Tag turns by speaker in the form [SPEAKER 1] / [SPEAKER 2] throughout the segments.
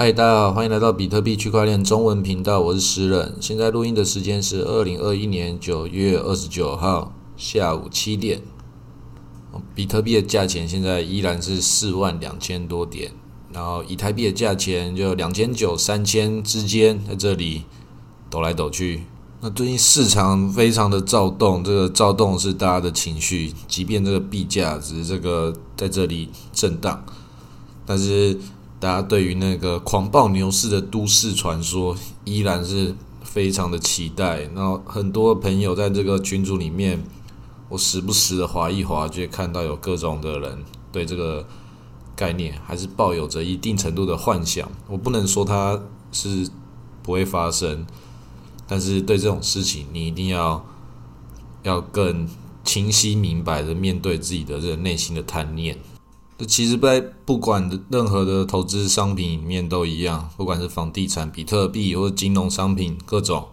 [SPEAKER 1] 嗨，大家好，欢迎来到比特币区块链中文频道，我是诗人。现在录音的时间是二零二一年九月二十九号下午七点。比特币的价钱现在依然是四万两千多点，然后以太币的价钱就两千九、三千之间，在这里抖来抖去。那最近市场非常的躁动，这个躁动是大家的情绪，即便这个币价只是这个在这里震荡，但是。大家对于那个狂暴牛市的都市传说依然是非常的期待。然后很多朋友在这个群组里面，我时不时的划一划，就会看到有各种的人对这个概念还是抱有着一定程度的幻想。我不能说它是不会发生，但是对这种事情，你一定要要更清晰明白的面对自己的这个内心的贪念。这其实，在不管任何的投资商品里面都一样，不管是房地产、比特币或者金融商品各种。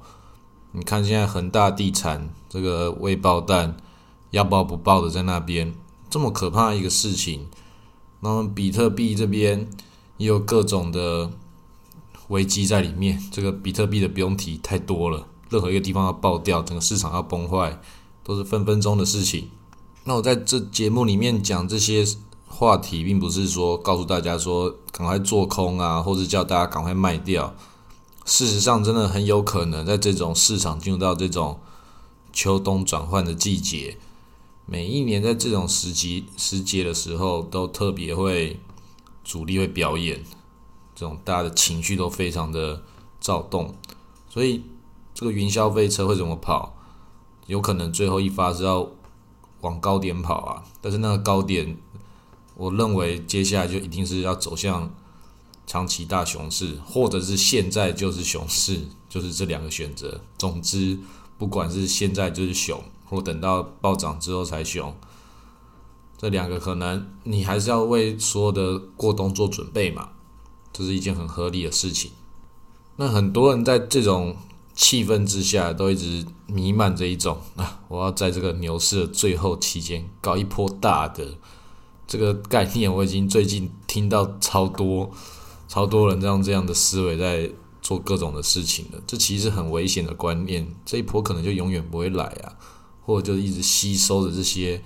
[SPEAKER 1] 你看现在恒大地产这个未爆弹，要爆不爆的在那边，这么可怕一个事情。那么比特币这边也有各种的危机在里面。这个比特币的不用提，太多了，任何一个地方要爆掉，整个市场要崩坏，都是分分钟的事情。那我在这节目里面讲这些。话题并不是说告诉大家说赶快做空啊，或者叫大家赶快卖掉。事实上，真的很有可能在这种市场进入到这种秋冬转换的季节，每一年在这种时机时节的时候，都特别会主力会表演，这种大家的情绪都非常的躁动。所以，这个云霄飞车会怎么跑？有可能最后一发是要往高点跑啊，但是那个高点。我认为接下来就一定是要走向长期大熊市，或者是现在就是熊市，就是这两个选择。总之，不管是现在就是熊，或等到暴涨之后才熊，这两个可能你还是要为所有的过冬做准备嘛，这是一件很合理的事情。那很多人在这种气氛之下，都一直弥漫着一种啊，我要在这个牛市的最后期间搞一波大的。这个概念我已经最近听到超多、超多人这样这样的思维在做各种的事情了。这其实很危险的观念，这一波可能就永远不会来啊，或者就一直吸收着这些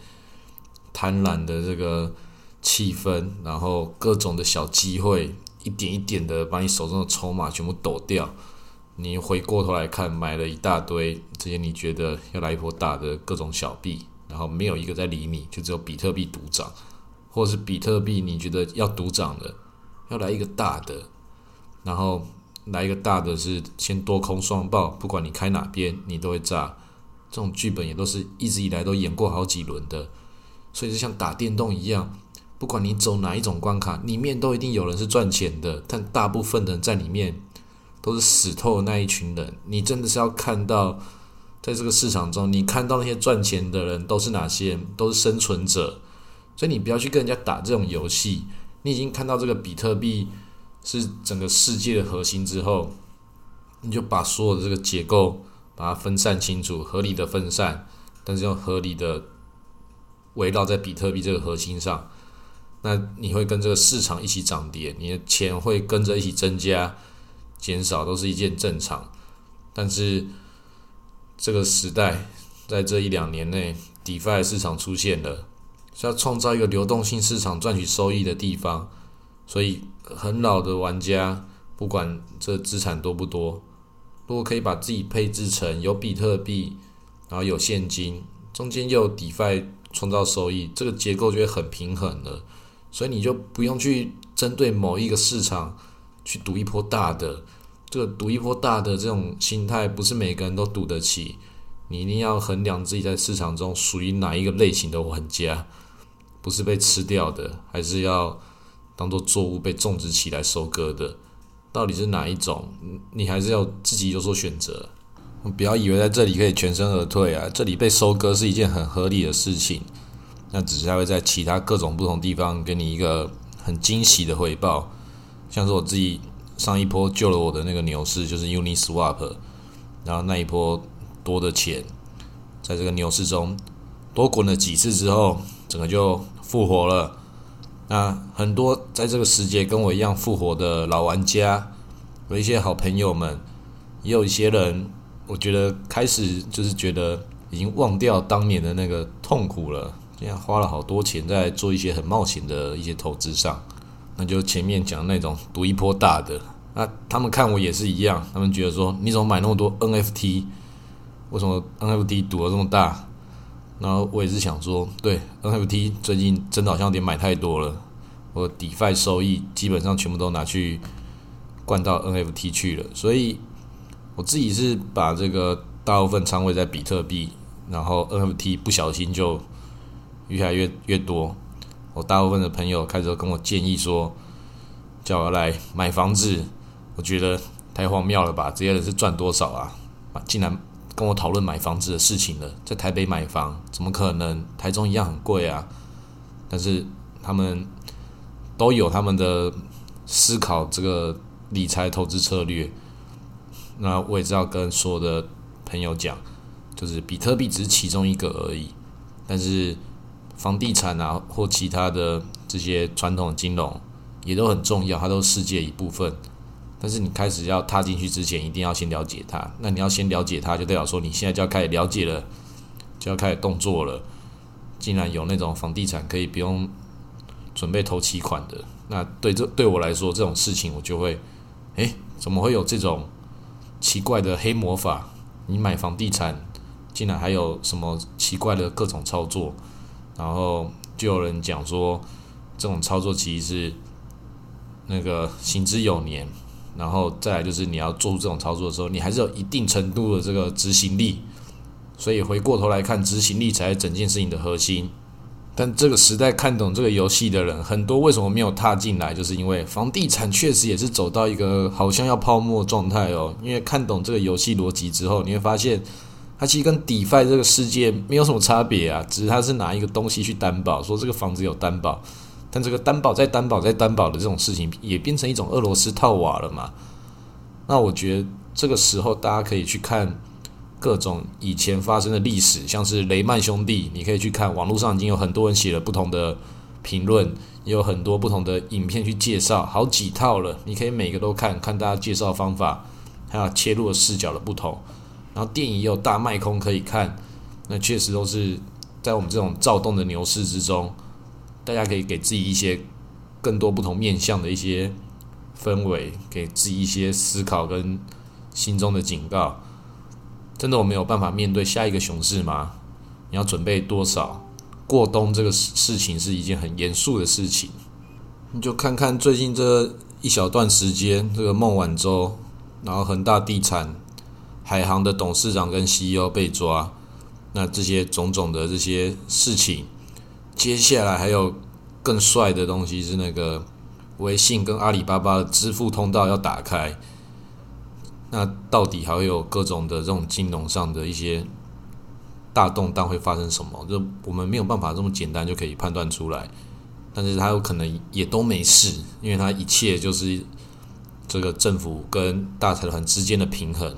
[SPEAKER 1] 贪婪的这个气氛，然后各种的小机会，一点一点的把你手中的筹码全部抖掉。你回过头来看，买了一大堆这些你觉得要来一波大的各种小币，然后没有一个在理你，就只有比特币独涨。或是比特币，你觉得要独涨的，要来一个大的，然后来一个大的是先多空双爆，不管你开哪边，你都会炸。这种剧本也都是一直以来都演过好几轮的，所以就像打电动一样，不管你走哪一种关卡，里面都一定有人是赚钱的，但大部分的人在里面都是死透的那一群人。你真的是要看到，在这个市场中，你看到那些赚钱的人都是哪些人？都是生存者。所以你不要去跟人家打这种游戏。你已经看到这个比特币是整个世界的核心之后，你就把所有的这个结构把它分散清楚，合理的分散，但是要合理的围绕在比特币这个核心上。那你会跟这个市场一起涨跌，你的钱会跟着一起增加、减少，都是一件正常。但是这个时代在这一两年内，DeFi 市场出现了。是要创造一个流动性市场赚取收益的地方，所以很老的玩家，不管这资产多不多，如果可以把自己配置成有比特币，然后有现金，中间又有 DeFi 创造收益，这个结构就会很平衡了。所以你就不用去针对某一个市场去赌一波大的，这个赌一波大的这种心态，不是每个人都赌得起。你一定要衡量自己在市场中属于哪一个类型的玩家，不是被吃掉的，还是要当做作物被种植起来收割的，到底是哪一种？你还是要自己有所选择。不要以为在这里可以全身而退啊！这里被收割是一件很合理的事情，那只是它会在其他各种不同地方给你一个很惊喜的回报。像是我自己上一波救了我的那个牛市，就是 Uniswap，然后那一波。多的钱，在这个牛市中多滚了几次之后，整个就复活了。那很多在这个时节跟我一样复活的老玩家，有一些好朋友们，也有一些人，我觉得开始就是觉得已经忘掉当年的那个痛苦了，这样花了好多钱在做一些很冒险的一些投资上。那就前面讲那种赌一波大的，那他们看我也是一样，他们觉得说你怎么买那么多 NFT？为什么 NFT 赌了这么大？然后我也是想说，对 NFT 最近真的好像有点买太多了，我 DeFi 收益基本上全部都拿去灌到 NFT 去了，所以我自己是把这个大部分仓位在比特币，然后 NFT 不小心就越来越越多。我大部分的朋友开始跟我建议说，叫我来买房子，我觉得太荒谬了吧？这些人是赚多少啊啊？竟然！跟我讨论买房子的事情了，在台北买房怎么可能？台中一样很贵啊！但是他们都有他们的思考这个理财投资策略。那我也知道跟所有的朋友讲，就是比特币只是其中一个而已，但是房地产啊或其他的这些传统金融也都很重要，它都是世界一部分。但是你开始要踏进去之前，一定要先了解它。那你要先了解它，就代表说你现在就要开始了解了，就要开始动作了。竟然有那种房地产可以不用准备投期款的，那对这对我来说这种事情，我就会，诶，怎么会有这种奇怪的黑魔法？你买房地产竟然还有什么奇怪的各种操作？然后就有人讲说，这种操作其实是那个行之有年。然后再来就是你要做出这种操作的时候，你还是有一定程度的这个执行力。所以回过头来看，执行力才是整件事情的核心。但这个时代看懂这个游戏的人很多，为什么没有踏进来？就是因为房地产确实也是走到一个好像要泡沫状态哦。因为看懂这个游戏逻辑之后，你会发现它其实跟 DeFi 这个世界没有什么差别啊，只是它是拿一个东西去担保，说这个房子有担保。但这个担保再担保再担保的这种事情，也变成一种俄罗斯套娃了嘛？那我觉得这个时候大家可以去看各种以前发生的历史，像是雷曼兄弟，你可以去看网络上已经有很多人写了不同的评论，也有很多不同的影片去介绍，好几套了，你可以每个都看看大家介绍方法，还有切入的视角的不同。然后电影也有大卖空可以看，那确实都是在我们这种躁动的牛市之中。大家可以给自己一些更多不同面向的一些氛围，给自己一些思考跟心中的警告。真的，我没有办法面对下一个熊市吗？你要准备多少？过冬这个事事情是一件很严肃的事情。你就看看最近这一小段时间，这个孟晚舟，然后恒大地产、海航的董事长跟 CEO 被抓，那这些种种的这些事情。接下来还有更帅的东西是那个微信跟阿里巴巴的支付通道要打开，那到底还会有各种的这种金融上的一些大动荡会发生什么？就我们没有办法这么简单就可以判断出来，但是它有可能也都没事，因为它一切就是这个政府跟大财团之间的平衡。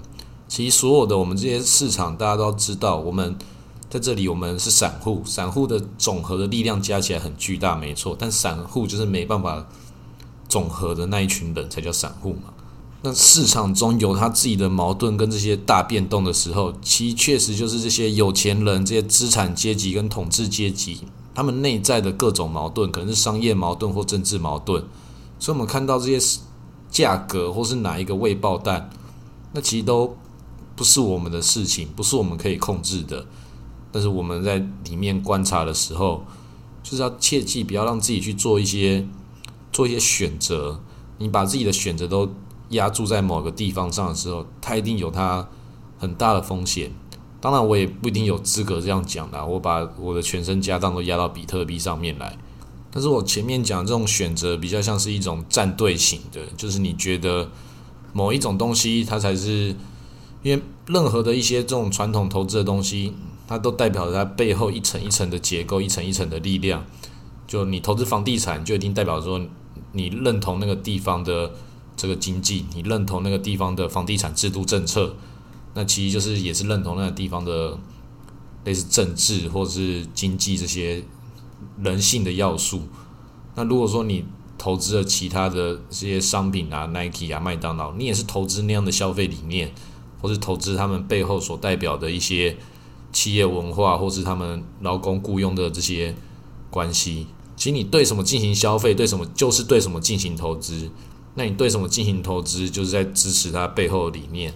[SPEAKER 1] 其实所有的我们这些市场，大家都知道我们。在这里，我们是散户，散户的总和的力量加起来很巨大，没错。但散户就是没办法总和的那一群人才叫散户嘛。那市场中有他自己的矛盾跟这些大变动的时候，其实确实就是这些有钱人、这些资产阶级跟统治阶级他们内在的各种矛盾，可能是商业矛盾或政治矛盾。所以，我们看到这些价格或是哪一个未爆弹，那其实都不是我们的事情，不是我们可以控制的。但是我们在里面观察的时候，就是要切记不要让自己去做一些做一些选择。你把自己的选择都压注在某个地方上的时候，它一定有它很大的风险。当然，我也不一定有资格这样讲的。我把我的全身家当都压到比特币上面来。但是我前面讲这种选择比较像是一种战队型的，就是你觉得某一种东西它才是，因为任何的一些这种传统投资的东西。它都代表着它背后一层一层的结构，一层一层的力量。就你投资房地产，就一定代表说你认同那个地方的这个经济，你认同那个地方的房地产制度政策。那其实就是也是认同那个地方的类似政治或是经济这些人性的要素。那如果说你投资了其他的这些商品啊，Nike 啊、麦当劳，你也是投资那样的消费理念，或是投资他们背后所代表的一些企业文化，或是他们劳工雇佣的这些关系。其实你对什么进行消费，对什么就是对什么进行投资。那你对什么进行投资，就是在支持它背后的理念。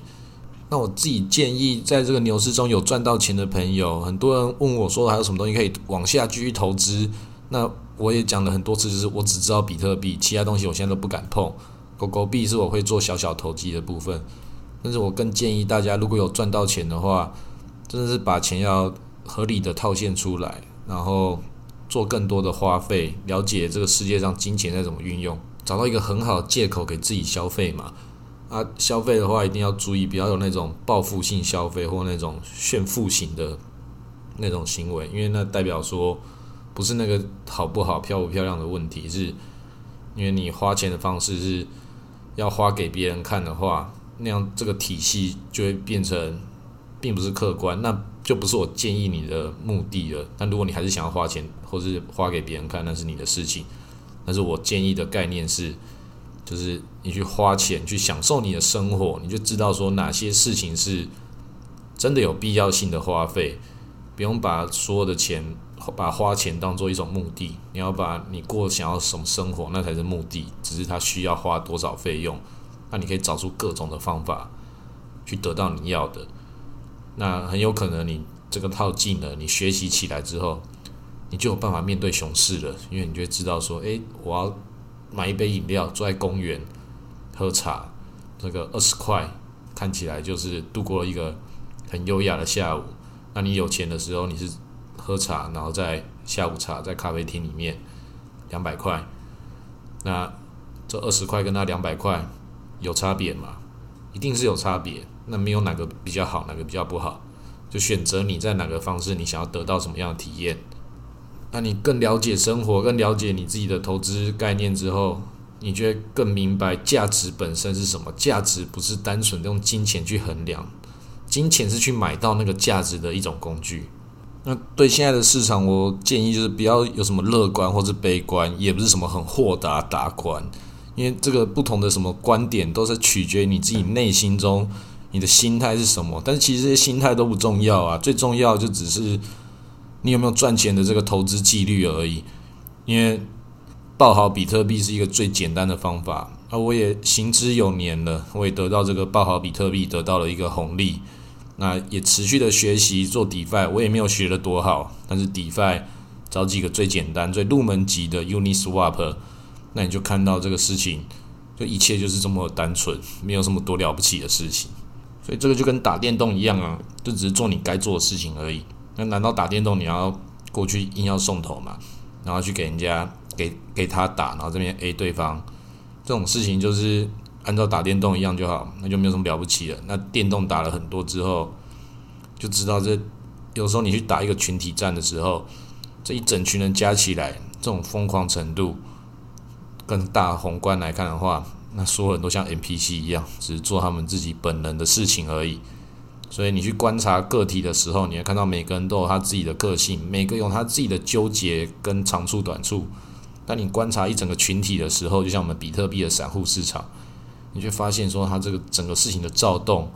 [SPEAKER 1] 那我自己建议，在这个牛市中有赚到钱的朋友，很多人问我说还有什么东西可以往下继续投资。那我也讲了很多次，就是我只知道比特币，其他东西我现在都不敢碰。狗狗币是我会做小小投机的部分，但是我更建议大家，如果有赚到钱的话，真的是把钱要合理的套现出来，然后做更多的花费，了解这个世界上金钱在怎么运用，找到一个很好的借口给自己消费嘛。啊，消费的话一定要注意，不要有那种报复性消费或那种炫富型的那种行为，因为那代表说不是那个好不好、漂不漂亮的问题，是因为你花钱的方式是要花给别人看的话，那样这个体系就会变成并不是客观，那就不是我建议你的目的了。但如果你还是想要花钱或是花给别人看，那是你的事情。但是我建议的概念是。就是你去花钱去享受你的生活，你就知道说哪些事情是真的有必要性的花费，不用把所有的钱把花钱当做一种目的。你要把你过想要什么生活，那才是目的。只是他需要花多少费用，那你可以找出各种的方法去得到你要的。那很有可能你这个套技能你学习起来之后，你就有办法面对熊市了，因为你就会知道说，诶，我要。买一杯饮料，坐在公园喝茶，这个二十块看起来就是度过了一个很优雅的下午。那你有钱的时候，你是喝茶，然后在下午茶在咖啡厅里面两百块。那这二十块跟那两百块有差别吗？一定是有差别。那没有哪个比较好，哪个比较不好，就选择你在哪个方式，你想要得到什么样的体验。那你更了解生活，更了解你自己的投资概念之后，你就会更明白价值本身是什么。价值不是单纯用金钱去衡量，金钱是去买到那个价值的一种工具。那对现在的市场，我建议就是不要有什么乐观或者悲观，也不是什么很豁达达观，因为这个不同的什么观点都是取决于你自己内心中你的心态是什么。但是其实这些心态都不重要啊，最重要就只是。你有没有赚钱的这个投资纪律而已？因为报好比特币是一个最简单的方法，那我也行之有年了，我也得到这个报好比特币得到了一个红利。那也持续的学习做 DeFi，我也没有学的多好，但是 DeFi 找几个最简单、最入门级的 Uniswap，那你就看到这个事情，就一切就是这么单纯，没有什么多了不起的事情。所以这个就跟打电动一样啊，就只是做你该做的事情而已。那难道打电动你要过去硬要送头嘛？然后去给人家给给他打，然后这边 A 对方这种事情就是按照打电动一样就好，那就没有什么了不起的。那电动打了很多之后，就知道这有时候你去打一个群体战的时候，这一整群人加起来这种疯狂程度，跟大宏观来看的话，那所有人都像 NPC 一样，只是做他们自己本能的事情而已。所以你去观察个体的时候，你会看到每个人都有他自己的个性，每个有他自己的纠结跟长处短处。但你观察一整个群体的时候，就像我们比特币的散户市场，你会发现说，它这个整个事情的躁动，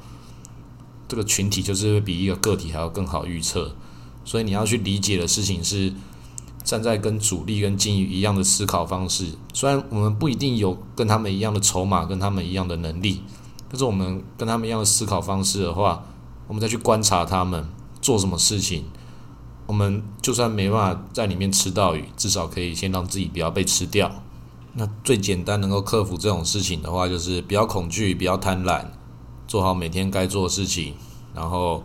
[SPEAKER 1] 这个群体就是会比一个个体还要更好预测。所以你要去理解的事情是，站在跟主力跟金鱼一样的思考方式。虽然我们不一定有跟他们一样的筹码，跟他们一样的能力，但是我们跟他们一样的思考方式的话，我们再去观察他们做什么事情，我们就算没办法在里面吃到鱼，至少可以先让自己不要被吃掉。那最简单能够克服这种事情的话，就是不要恐惧，不要贪婪，做好每天该做的事情，然后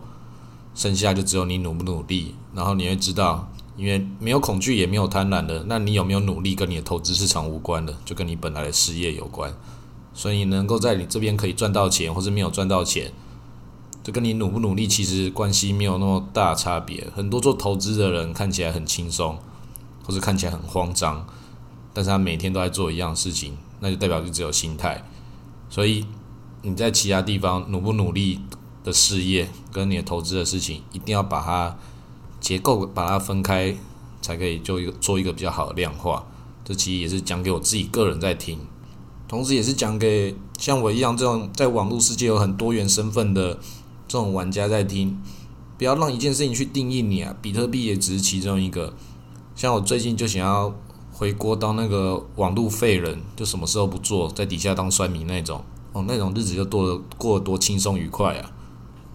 [SPEAKER 1] 剩下就只有你努不努力。然后你会知道，因为没有恐惧也没有贪婪的，那你有没有努力跟你的投资市场无关的，就跟你本来的事业有关。所以能够在你这边可以赚到钱，或是没有赚到钱。这跟你努不努力其实关系没有那么大差别。很多做投资的人看起来很轻松，或者看起来很慌张，但是他每天都在做一样事情，那就代表就只有心态。所以你在其他地方努不努力的事业，跟你的投资的事情，一定要把它结构把它分开，才可以做一个做一个比较好的量化。这其实也是讲给我自己个人在听，同时也是讲给像我一样这种在网络世界有很多元身份的这种玩家在听。不要让一件事情去定义你啊！比特币也只是其中一个。像我最近就想要回国当那个网络废人，就什么时候不做，在底下当酸民那种。哦，那种日子就多过得多轻松愉快啊！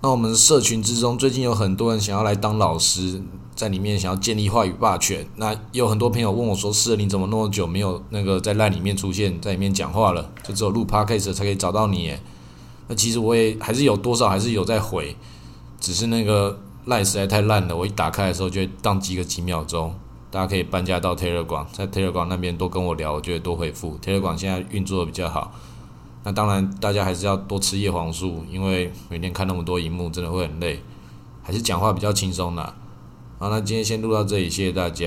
[SPEAKER 1] 那我们社群之中，最近有很多人想要来当老师，在里面想要建立话语霸权。那有很多朋友问我说：“是，你怎么那么久没有那个在烂里面出现在里面讲话了？就只有录 podcast 才可以找到你。”那其实我也还是有多少还是有在回，只是那个赖实在太烂了，我一打开的时候就会宕机个几秒钟。大家可以搬家到 Telegram，在 Telegram 那边多跟我聊，我就会多回复。Telegram 现在运作的比较好。那当然，大家还是要多吃叶黄素，因为每天看那么多荧幕，真的会很累。还是讲话比较轻松的。好，那今天先录到这里，谢谢大家。